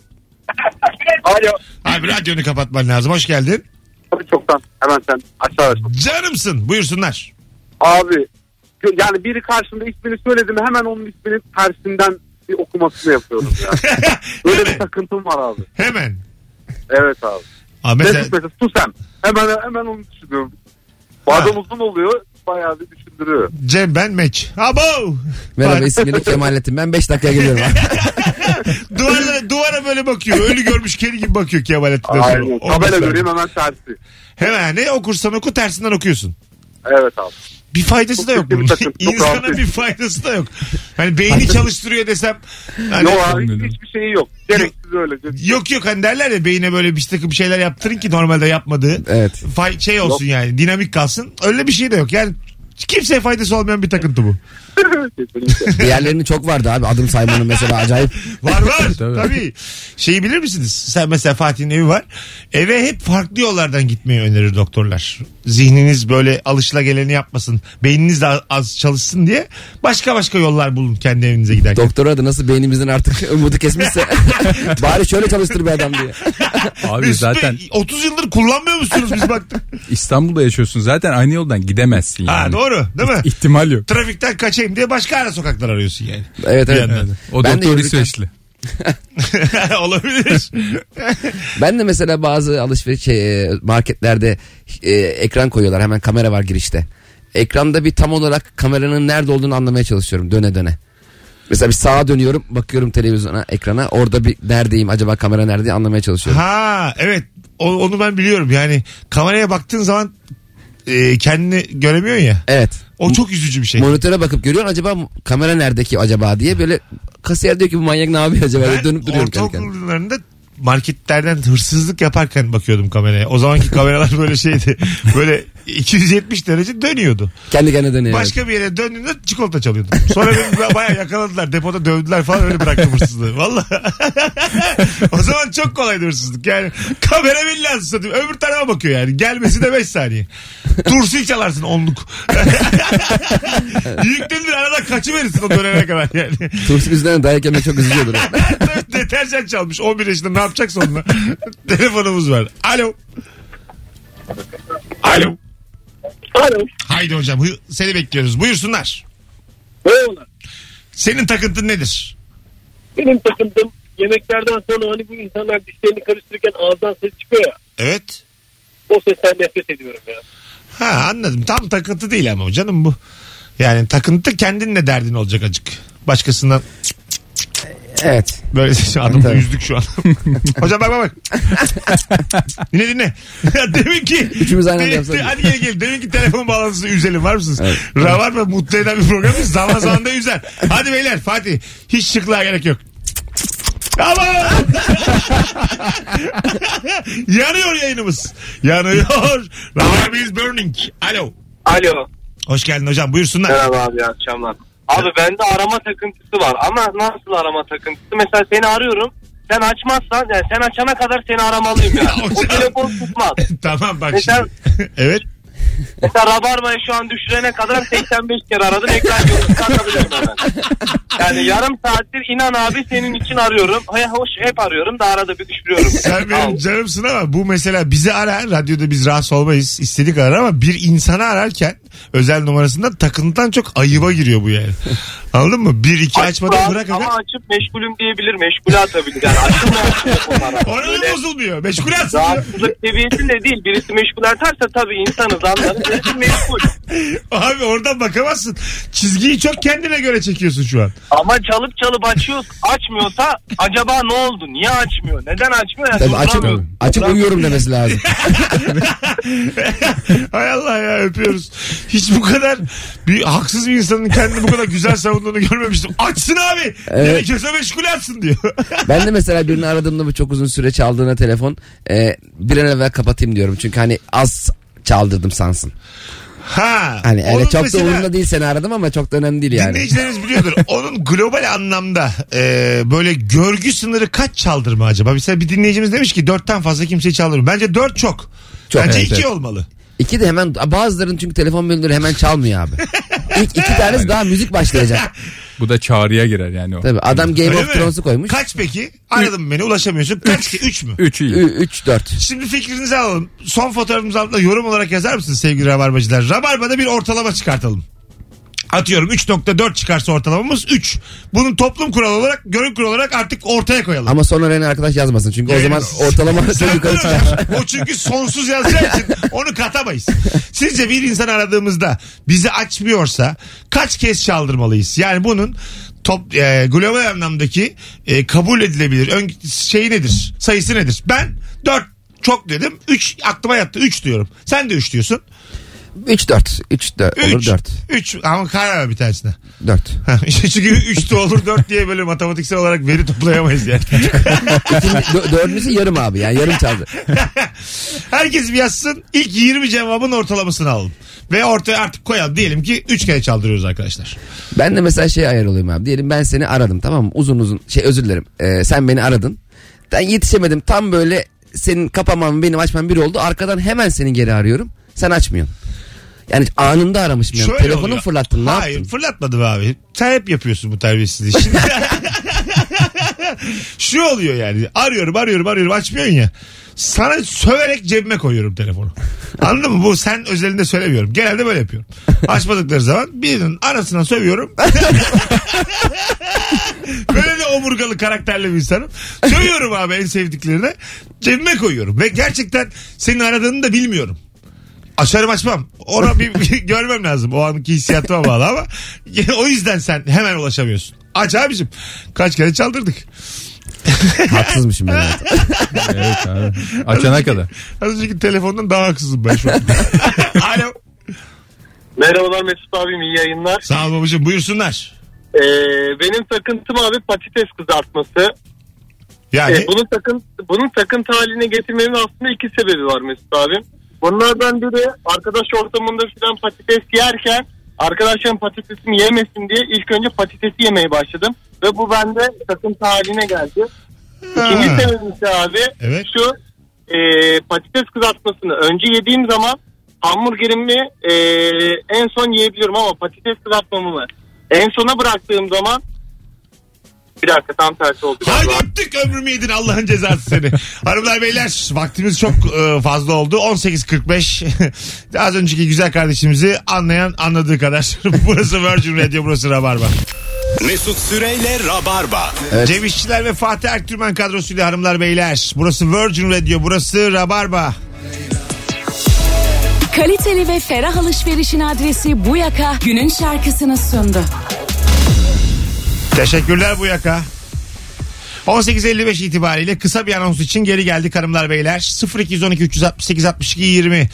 Alo. Abi radyonu kapatman lazım. Hoş geldin. Abi çoktan hemen sen aşağıdasın. Canımsın. Buyursunlar. Abi yani biri karşımda ismini söyledi mi hemen onun ismini tersinden bir okumasını yapıyorum ya. [laughs] Böyle bir takıntım var abi. Hemen. Evet abi. Abi mesela, Mesut Mesut Susem. Hemen hemen onu düşünüyorum. Adam uzun oluyor bayağı bir düşündürüyor. Cem ben meç. Abo. Merhaba ismini Kemalettin. Ben 5 dakikaya geliyorum. [laughs] Duvara, duvara böyle bakıyor. Ölü görmüş kedi gibi bakıyor Kemalettin'den sonra. Aynen. O Tabela mesela. göreyim hemen tersi. Hemen ne okursan oku tersinden okuyorsun. Evet abi. Bir faydası Çok da yok kötü bir bunun. takım, çok İnsana rahatsız. bir faydası da yok. Hani beyni çalıştırıyor desem. Hani, Yok abi hiç- hiçbir şeyi yok. Gereksiz öyle. Yok yok hani derler ya beyine böyle bir takım şeyler yaptırın ki normalde yapmadığı. Evet. Fay, şey olsun yani dinamik kalsın. Öyle bir şey de yok. Yani kimseye faydası olmayan bir takıntı bu. Diğerlerinin çok vardı abi. Adım saymanın mesela acayip. Var var [laughs] Tabii. tabii. Şeyi bilir misiniz? Sen mesela Fatih'in evi var. Eve hep farklı yollardan gitmeyi önerir doktorlar. Zihniniz böyle alışılageleni yapmasın. Beyniniz de az çalışsın diye başka başka yollar bulun kendi evinize giderken. Doktor adı nasıl beynimizden artık [laughs] umudu kesmişse. [laughs] Bari şöyle çalıştır bir adam diye. Abi Bey, zaten 30 yıldır kullanmıyor musunuz biz baktık. İstanbul'da yaşıyorsun zaten aynı yoldan gidemezsin yani. ha doğru değil mi? İhtimal yok. Trafikten kaçayım diye başka ara sokaklar arıyorsun yani. Evet evet. yandan. O Ben doktor İsveçli. [laughs] Olabilir. [laughs] Ben de mesela bazı alışveriş şey, e, marketlerde e, ekran koyuyorlar. Hemen kamera var girişte. Ekranda bir tam olarak kameranın nerede olduğunu anlamaya çalışıyorum döne döne. Mesela bir sağa dönüyorum bakıyorum televizyona ekrana orada bir neredeyim acaba kamera nerede anlamaya çalışıyorum. ha evet O- onu ben biliyorum yani kameraya baktığın zaman e, kendini göremiyorsun ya. Evet. O çok üzücü bir şey. Monitöre bakıp görüyorsun acaba kamera nerede ki acaba diye böyle kasiyer diyor ki bu manyak ne yapıyor acaba Ben dönüp duruyorum kendi ortaokul kendime. yıllarında marketlerden hırsızlık yaparken bakıyordum kameraya. O zamanki kameralar [laughs] böyle şeydi. Böyle 270 derece dönüyordu. Kendi kendine dönüyor. Başka bir yere döndüğümde çikolata çalıyordum. Sonra beni bayağı yakaladılar. Depoda dövdüler falan öyle bıraktım hırsızlığı. Valla. [laughs] o zaman çok kolaydı hırsızlık. Yani kamera billahi satayım. Öbür tarafa bakıyor yani. Gelmesi de 5 saniye. Turşu çalarsın onluk. [laughs] Yüklenir arada kaçıverirsin o dönene kadar yani. Turşu yüzünden dayak yemek çok üzücüyordur. [laughs] Deterjan çalmış 11 yaşında ne yapacaksın onunla? Telefonumuz var. Alo. Alo. Alo. Haydi hocam hı- seni bekliyoruz. Buyursunlar. Merhabalar. Senin takıntın nedir? Benim takıntım yemeklerden sonra hani bu insanlar dişlerini karıştırırken ağızdan ses çıkıyor ya. Evet. O sesten nefret ediyorum ya. Ha anladım. Tam takıntı değil ama canım bu. Yani takıntı kendinle derdin olacak acık. Başkasından evet. böyle [laughs] şu adamı Tabii. yüzdük şu an. Hocam bak bak bak. [laughs] dinle dinle. Demin ki. Üçümüz aynı anda yapsak. Hadi gel gel. Demin ki telefon bağlantısı üzelim var mısınız? Ravar mı mutlu eden bir program zaman zaman da üzer. Hadi beyler Fatih. Hiç şıklığa gerek yok. Ama [laughs] yanıyor yayınımız. Yanıyor. Ravar is burning. Alo. Alo. Hoş geldin hocam. Buyursunlar. Merhaba abi iyi akşamlar. Abi bende arama takıntısı var ama nasıl arama takıntısı? Mesela seni arıyorum. Sen açmazsan yani sen açana kadar seni aramalıyım yani. [laughs] o telefon tutmaz. [laughs] tamam bak Mesela- şimdi. [laughs] evet. Mesela Rabarba'yı şu an düşürene kadar 85 kere aradım. Ekran atabilirim hemen. Yani yarım saattir inan abi senin için arıyorum. Hay hoş hep arıyorum da arada bir düşürüyorum. Sen benim canımsın ama bu mesela bizi arar. Radyoda biz rahatsız olmayız. istedik arar ama bir insanı ararken özel numarasından takıntıdan çok ayıba giriyor bu yani. Anladın mı? Bir iki açmadan Açma bırak ama açıp meşgulüm diyebilir. Meşgule atabilir. Yani açılmayan. Ona da bozulmuyor. Meşgul atsın. Rahatsızlık seviyesinde değil. Birisi meşgul atarsa tabii insanız anlarız. Birisi meşgul. [laughs] Abi oradan bakamazsın. Çizgiyi çok kendine göre çekiyorsun şu an. Ama çalıp çalıp açıyor, açmıyorsa acaba ne oldu? Niye açmıyor? Neden açmıyor? Yani Tabii açıp, durduramıyorum. açıp uyuyorum demesi lazım. [laughs] Hay Allah ya öpüyoruz. Hiç bu kadar bir haksız bir insanın kendini bu kadar güzel savunduğunu görmemiştim. Açsın abi. Evet. Gerekiyorsa meşgul atsın diyor. [laughs] Ben de mesela birini aradığımda bu çok uzun süre çaldığına telefon e, bir an evvel kapatayım diyorum. Çünkü hani az çaldırdım sansın. ha. Hani öyle çok mesela- da umurumda değil seni aradım ama çok da önemli değil yani. Dinleyicilerimiz biliyordur. [laughs] Onun global anlamda e, böyle görgü sınırı kaç çaldırma acaba? Mesela bir dinleyicimiz demiş ki dörtten fazla kimseyi çaldırmıyor. Bence dört çok. Çok, Bence evet, iki evet. olmalı. İki de hemen bazıların çünkü telefon bölümleri hemen çalmıyor abi. İlk iki [laughs] tanesi daha müzik başlayacak. [laughs] Bu da çağrıya girer yani o. Tabii adam Game Öyle of mi? Thrones'u koymuş. Kaç peki? Aradın beni ulaşamıyorsun. Kaç ki? Üç mü? Üç iyi. 3 4. Şimdi fikrinizi alalım. Son fotoğrafımızı altında yorum olarak yazar mısınız sevgili Rabarbacılar? Rabarba'da bir ortalama çıkartalım. Atıyorum 3.4 çıkarsa ortalamamız 3. Bunun toplum kuralı olarak, görün kuralı olarak artık ortaya koyalım. Ama sonra Rene arkadaş yazmasın. Çünkü o zaman ortalama Sen yukarı çıkar. O çünkü sonsuz yazacağı için onu katamayız. Sizce bir insan aradığımızda bizi açmıyorsa kaç kez çaldırmalıyız? Yani bunun top e, global anlamdaki e, kabul edilebilir ön, şey nedir? Sayısı nedir? Ben 4 çok dedim. 3 aklıma yattı. 3 diyorum. Sen de 3 diyorsun. 3 4. 3 4 olur 3. 4. 3 ama karar ver bir tanesine. 4. [laughs] Çünkü 3 de olur 4 diye böyle matematiksel olarak veri toplayamayız yani. [laughs] Dördüncüsü yarım abi yani yarım çaldı. [laughs] Herkes bir yazsın. İlk 20 cevabın ortalamasını alalım. Ve ortaya artık koyalım. Diyelim ki 3 kere çaldırıyoruz arkadaşlar. Ben de mesela şey ayar olayım abi. Diyelim ben seni aradım tamam mı? Uzun uzun şey özür dilerim. Ee, sen beni aradın. Ben yetişemedim. Tam böyle senin kapaman benim açmam bir oldu. Arkadan hemen seni geri arıyorum. Sen açmıyorsun. Yani anında aramışım. Yani. Şöyle Telefonu oluyor. fırlattın ne Hayır yaptın? fırlatmadım abi. Sen hep yapıyorsun bu terbiyesizliği. Şimdi... [laughs] Şu oluyor yani. Arıyorum arıyorum arıyorum açmıyorsun ya. Sana söverek cebime koyuyorum telefonu. Anladın mı? Bu sen özelinde söylemiyorum. Genelde böyle yapıyorum. Açmadıkları zaman birinin arasına sövüyorum. [laughs] böyle de omurgalı karakterli bir insanım. Sövüyorum abi en sevdiklerine. Cebime koyuyorum. Ve gerçekten senin aradığını da bilmiyorum. Açarım açmam. Ona bir, bir [laughs] görmem lazım. O anki hissiyatıma bağlı ama [laughs] o yüzden sen hemen ulaşamıyorsun. Aç abicim. Kaç kere çaldırdık. Haksızmışım ben. zaten. [laughs] Evet abi. Açana kadar. Az önceki telefondan daha haksızım ben şu an. Alo. Merhabalar Mesut abim iyi yayınlar. Sağ ol babacığım buyursunlar. Ee, benim takıntım abi patates kızartması. Yani E, bunun takın bunun takıntı haline getirmemin aslında iki sebebi var Mesut abim. Bunlardan biri arkadaş ortamında filan patates yerken arkadaşlarım patatesimi yemesin diye ilk önce patatesi yemeye başladım. Ve bu bende takıntı haline geldi. İkinci Ha. sebebi ise abi Evet. şu e, patates kızartmasını önce yediğim zaman hamburgerimi e, en son yiyebiliyorum ama patates kızartmamı en sona bıraktığım zaman bir dakika tam tersi oldu. Hadi galiba. öptük ömrümü yedin Allah'ın cezası seni. [laughs] Hanımlar beyler vaktimiz çok e, fazla oldu. 18.45 [laughs] az önceki güzel kardeşimizi anlayan anladığı kadar. [laughs] burası Virgin Radio burası Rabarba. Mesut Süreyle Rabarba. Evet. Cem İşçiler ve Fatih Ertürmen kadrosuyla hanımlar beyler. Burası Virgin Radio burası Rabarba. Kaliteli ve ferah alışverişin adresi bu yaka günün şarkısını sundu. Teşekkürler bu yaka. 18.55 itibariyle kısa bir anons için geri geldik hanımlar beyler. 0212 368 62 20.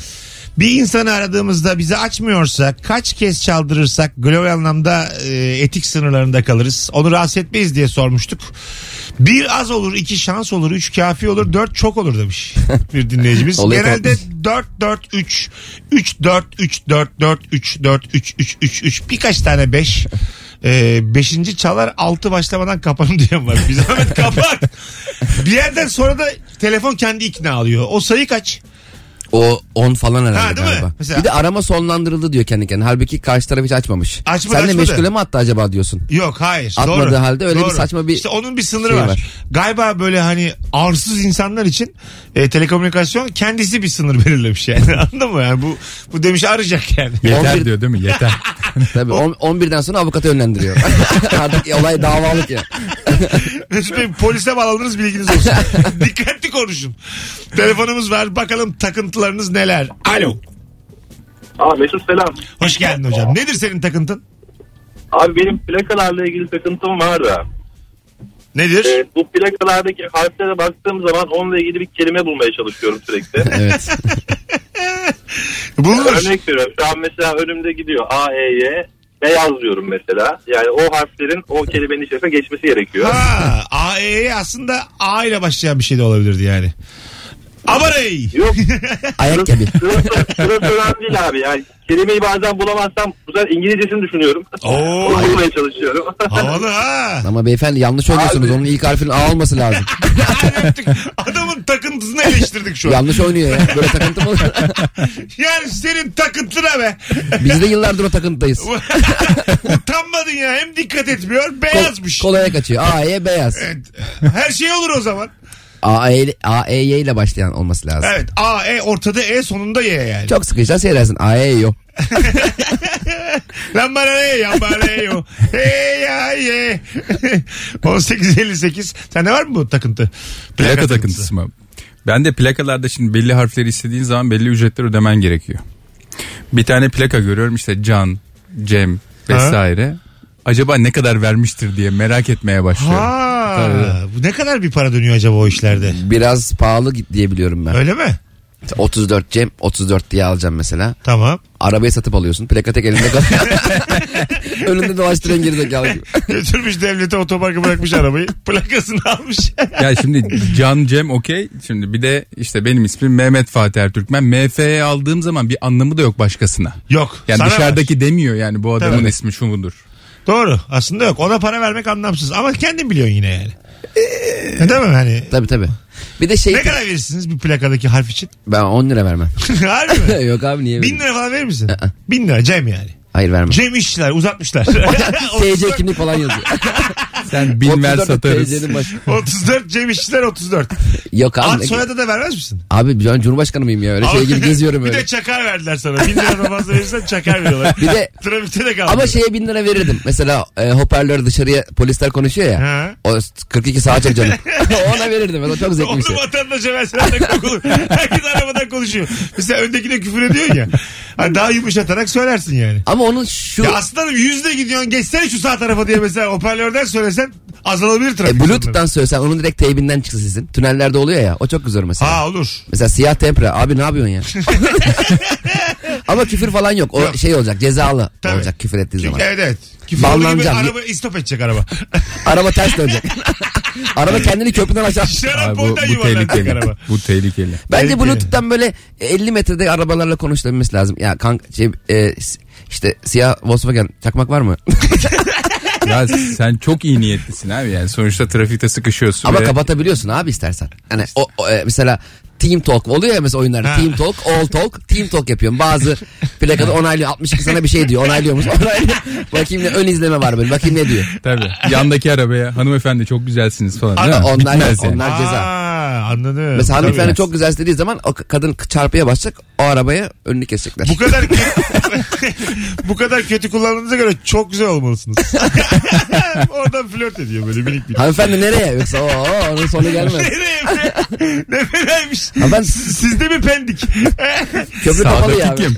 Bir insanı aradığımızda bizi açmıyorsa kaç kez çaldırırsak global anlamda e, etik sınırlarında kalırız. Onu rahatsız etmeyiz diye sormuştuk. Bir az olur, iki şans olur, üç kafi olur, dört çok olur demiş [laughs] bir dinleyicimiz. Genelde. 4 4 3 3 4 3 4 4 3 4 3 3 3 3 birkaç tane 5 ee, beşinci çalar altı başlamadan kapanın diyen var. Bir zahmet kapat. [laughs] bir yerden sonra da telefon kendi ikna alıyor. O sayı kaç? O 10 falan herhalde Ha, değil mi? galiba. Mesela- Bir de arama sonlandırıldı diyor kendi kendine. Halbuki karşı taraf hiç açmamış. Açmadı, Sen de açmadı. meşgule mi attı acaba diyorsun? Yok hayır. Atmadığı Doğru. halde öyle bir Doğru. saçma bir İşte onun bir sınırı şey var. var. Galiba böyle hani arsız insanlar için e, telekomünikasyon kendisi bir sınır [laughs] belirlemiş yani. [laughs] Anladın mı? Yani bu, bu demiş arayacak yani. Yeter 11 diyor değil mi? Yeter. [laughs] Tabii on- 11'den sonra avukatı yönlendiriyor. Artık olay davalık ya. Mesut Bey polise bağlanırız bilginiz olsun. Dikkatli konuşun. Telefonumuz var. Bakalım takıntılarınız neler? Alo. Aa Mesut selam. Hoş geldin hocam. Nedir senin takıntın? Abi benim plakalarla ilgili takıntım var da. Nedir? Ee, bu plakalardaki harflere baktığım zaman onunla ilgili bir kelime bulmaya çalışıyorum sürekli. [laughs] Evet. [laughs] Bulunur. Örnek veriyorum. Şu an mesela önümde gidiyor A, E, Y. Beyaz diyorum mesela. Yani o harflerin o kelimenin içerisine geçmesi gerekiyor. Ha, AE'ye aslında A ile başlayan bir şey de olabilirdi yani. Abarey. Yok. [laughs] Ayakkabı. Sırası, sırası önemli değil abi. Yani kelimeyi bazen bulamazsam bu sefer İngilizcesini düşünüyorum. Oo. Onu bulmaya çalışıyorum. [laughs] Havalı ha. Ama beyefendi yanlış oynuyorsunuz. Onun ilk harfinin A olması lazım. [laughs] Öptük. Adamın takıntısını eleştirdik şu an. yanlış oynuyor ya. Böyle takıntı mı olur? Yani senin takıntına be. Biz de yıllardır o takıntıdayız. Utanmadın ya. Hem dikkat etmiyor. Beyazmış. Kolaya kaçıyor. A, E, beyaz. Evet. Her şey olur o zaman. A, E, ile başlayan olması lazım. Evet. A, E ortada E sonunda Y yani. Çok sıkıysa seyredersin. A, E, yok. Lan bana ne ya bana ne yo. [laughs] Hey ya ye. [laughs] 18.58. Sende var mı bu takıntı? Plaka takıntısı mı? Ben de plakalarda şimdi belli harfleri istediğin zaman belli ücretler ödemen gerekiyor. Bir tane plaka görüyorum işte Can, Cem vesaire. Acaba ne kadar vermiştir diye merak etmeye başlıyorum. Ha, Tabii. bu ne kadar bir para dönüyor acaba o işlerde? Biraz pahalı git diye biliyorum ben. Öyle mi? 34 Cem 34 diye alacağım mesela. Tamam. Arabayı satıp alıyorsun. Plaka tek elinde kalıyor. [laughs] Önünde dolaştıran gerizekalı gibi. [laughs] Götürmüş devlete otoparka bırakmış arabayı. [laughs] Plakasını almış. Ya şimdi Can Cem okey. Şimdi bir de işte benim ismim Mehmet Fatih Ertürkmen. MF'ye aldığım zaman bir anlamı da yok başkasına. Yok. Yani dışarıdaki demiyor yani bu adamın Tabii. ismi şu mudur. Doğru. Aslında yok. Ona para vermek anlamsız. Ama kendin biliyorsun yine yani. Ee, Değil mi? Hani Tabii tabii. Bir de şey ne kadar verirsiniz bir plakadaki harf için? ben 10 lira vermem. [laughs] Harbi mi? [laughs] Yok abi niye Bin vereyim? lira falan verir misin? Aa. Bin lira Cem yani. Hayır vermem. Cem işçiler uzatmışlar. [laughs] TC kimlik falan yazıyor. Sen bin ver 34 satarız. TC'nin başı. [laughs] 34 Cem işçiler 34. Yok abi. Ad soyadı da vermez misin? Abi ben Cumhurbaşkanı mıyım ya? Öyle şey gibi geziyorum [laughs] bir öyle. de çakar verdiler sana. Bin liradan fazla verirsen çakar veriyorlar. Bir de [laughs] Trafikte de kaldı. ama şeye bin lira verirdim. Mesela e, hoparlör dışarıya polisler konuşuyor ya. Ha. O 42 sağa çek canım. Ona verirdim. O çok zevkli bir şey. Onu vatandaşa de kokulu. Herkes arabadan konuşuyor. Mesela öndekine küfür ediyorsun ya. Hani daha yumuşatarak söylersin yani. Ama onun şu Ya aslanım yüzde gidiyorsun geçsene şu sağ tarafa diye mesela hoparlörden söylesen azalabilir trafik. e, Bluetooth'tan söylesen onun direkt teybinden çıksa sesin. Tünellerde oluyor ya. O çok güzel mesela. Ha olur. Mesela siyah tempre. Abi ne yapıyorsun ya? [laughs] Ama küfür falan yok. O Yok. şey olacak. Cezalı Tabii. olacak küfür ettiği zaman. evet evet. Küfür olduğu gibi araba istop edecek araba. [laughs] Araba ters dönecek. [laughs] Araba kendini köprüden aşağı. Abi bu, bu yuvarlanacak tehlikeli. araba. Bu tehlikeli. Bence Tehlikeli. Bluetooth'tan böyle 50 metrede arabalarla konuşulabilmesi lazım. Ya kanka şey, e, s- işte siyah Volkswagen çakmak var mı? Ya sen çok iyi niyetlisin abi yani. Sonuçta trafikte sıkışıyorsun. Ama ve- kapatabiliyorsun abi istersen. Hani o, o, e, mesela Team Talk oluyor ya mesela oyunlarda. Team Talk, All Talk, Team Talk yapıyorum. Bazı plakada onaylıyor. 62 sana bir şey diyor. Onaylıyormuş. [laughs] Onaylıyor. Bakayım ne ön izleme var böyle. Bakayım ne diyor. Tabii. Yandaki arabaya hanımefendi çok güzelsiniz falan. mi? Onlar, onlar ceza. Anladım. Mesela Tabii. hanımefendi çok güzel istediği zaman o kadın çarpıya basacak. O arabaya önünü kesecekler. Bu kadar [laughs] [laughs] bu kadar kötü kullandığınıza göre çok güzel olmalısınız. [laughs] Oradan flört ediyor böyle minik minik. Hanımefendi nereye? Yoksa o onun sonu gelmez. Nereye be? ne fenaymış. Ha ben- Siz- Sizde mi pendik? Köprü kapalı ya. Kim?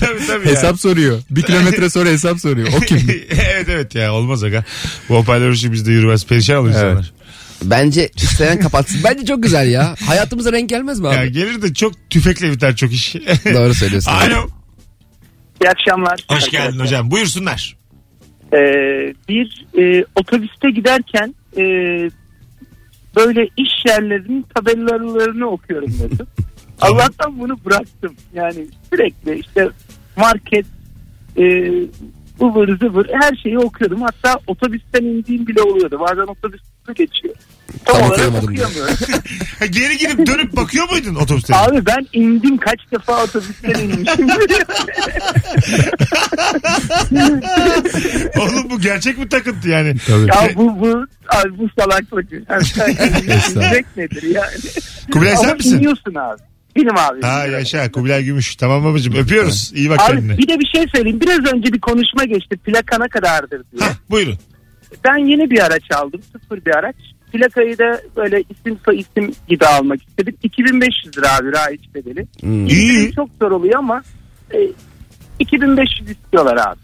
tabii tabii ya. Hesap soruyor. Bir kilometre sonra hesap soruyor. O kim? evet evet ya olmaz aga. Bu hoparlör işi bizde yürümez. Perişan olur Evet. insanlar. Bence isteyen kapatsın. Bence çok güzel ya. Hayatımıza renk gelmez mi abi? Ya gelir de çok tüfekle biter çok iş. [laughs] Doğru söylüyorsun. Alo. İyi akşamlar. Hoş geldin hocam. Buyursunlar. Ee, bir e, otobüste giderken e, böyle iş yerlerinin tabelalarını okuyorum dedim. [laughs] Allah'tan bunu bıraktım. Yani sürekli işte market e, ıvır zıvır her şeyi okuyordum. Hatta otobüsten indiğim bile oluyordu. Bazen otobüs hızlı geçiyor. Tam, Tam olarak okuyamadım [laughs] Geri gidip dönüp bakıyor muydun otobüste? Abi ben indim kaç defa otobüsten inmişim. [laughs] Oğlum bu gerçek mi takıntı yani? Tabii. ya bu bu abi bu salaklık. Yani [laughs] nedir yani? Kubilay sen Ama misin? iniyorsun abi. Benim abi. Ha yaşa Kubilay Gümüş. Tamam babacığım öpüyoruz. İyi bak Abi kendine. bir de bir şey söyleyeyim. Biraz önce bir konuşma geçti. Plaka ne kadardır diye. Hah, buyurun. Ben yeni bir araç aldım. Sıfır bir araç. Plakayı da böyle isim soy isim gibi almak istedim. 2500 lira abi raiç bedeli. Hmm. İyi. Çok zor oluyor ama e, 2500 istiyorlar abi.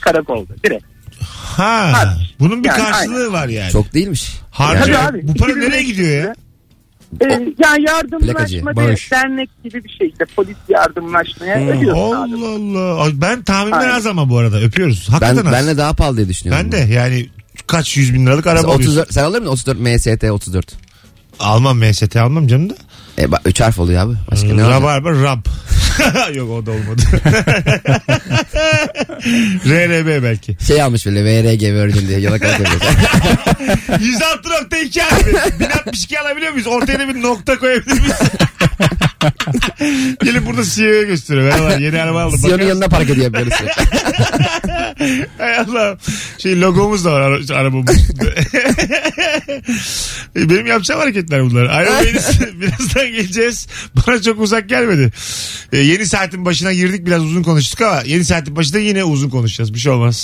Karakolda direkt. Ha. Harç. Bunun bir Yani karşılığı var yani. Çok değilmiş. Harcı. Tabii abi, Bu para 2500 nereye gidiyor ya? E, yani Plakacı, yardımlaşma bağış. de- dernek gibi bir şey işte polis yardımlaşmaya abi. Allah Allah. Ay, Ben Aynen. az ama bu arada öpüyoruz. Hakikaten Ben, az. benle daha pahalı diye düşünüyorum. Ben de yani kaç yüz bin liralık araba Mesela alıyorsun. 34, sen alır mısın 34 MST 34? Almam MST almam canım da. E, bak 3 harf oluyor abi. Başka ne olacak? Rabarba Rab. [laughs] Yok o da olmadı. [laughs] RRB belki. Şey almış böyle VRG Virgin diye yalakalık yapıyor. 106.2 abi. 1062 alabiliyor muyuz? Ortaya da bir nokta koyabilir miyiz? [laughs] Gelin burada CEO'ya gösteriyor. Merhaba yeni araba aldım. Bakar yanına park ediyor böyle. [laughs] Hay Allah. Şey logomuz da var ara- üstünde. [laughs] E, Benim yapacağım hareketler bunlar. Ayrılmayınız. [laughs] Birazdan geleceğiz. Bana çok uzak gelmedi. E, yeni saatin başına girdik biraz uzun konuştuk ama yeni saatin başında yine uzun konuşacağız. Bir şey olmaz.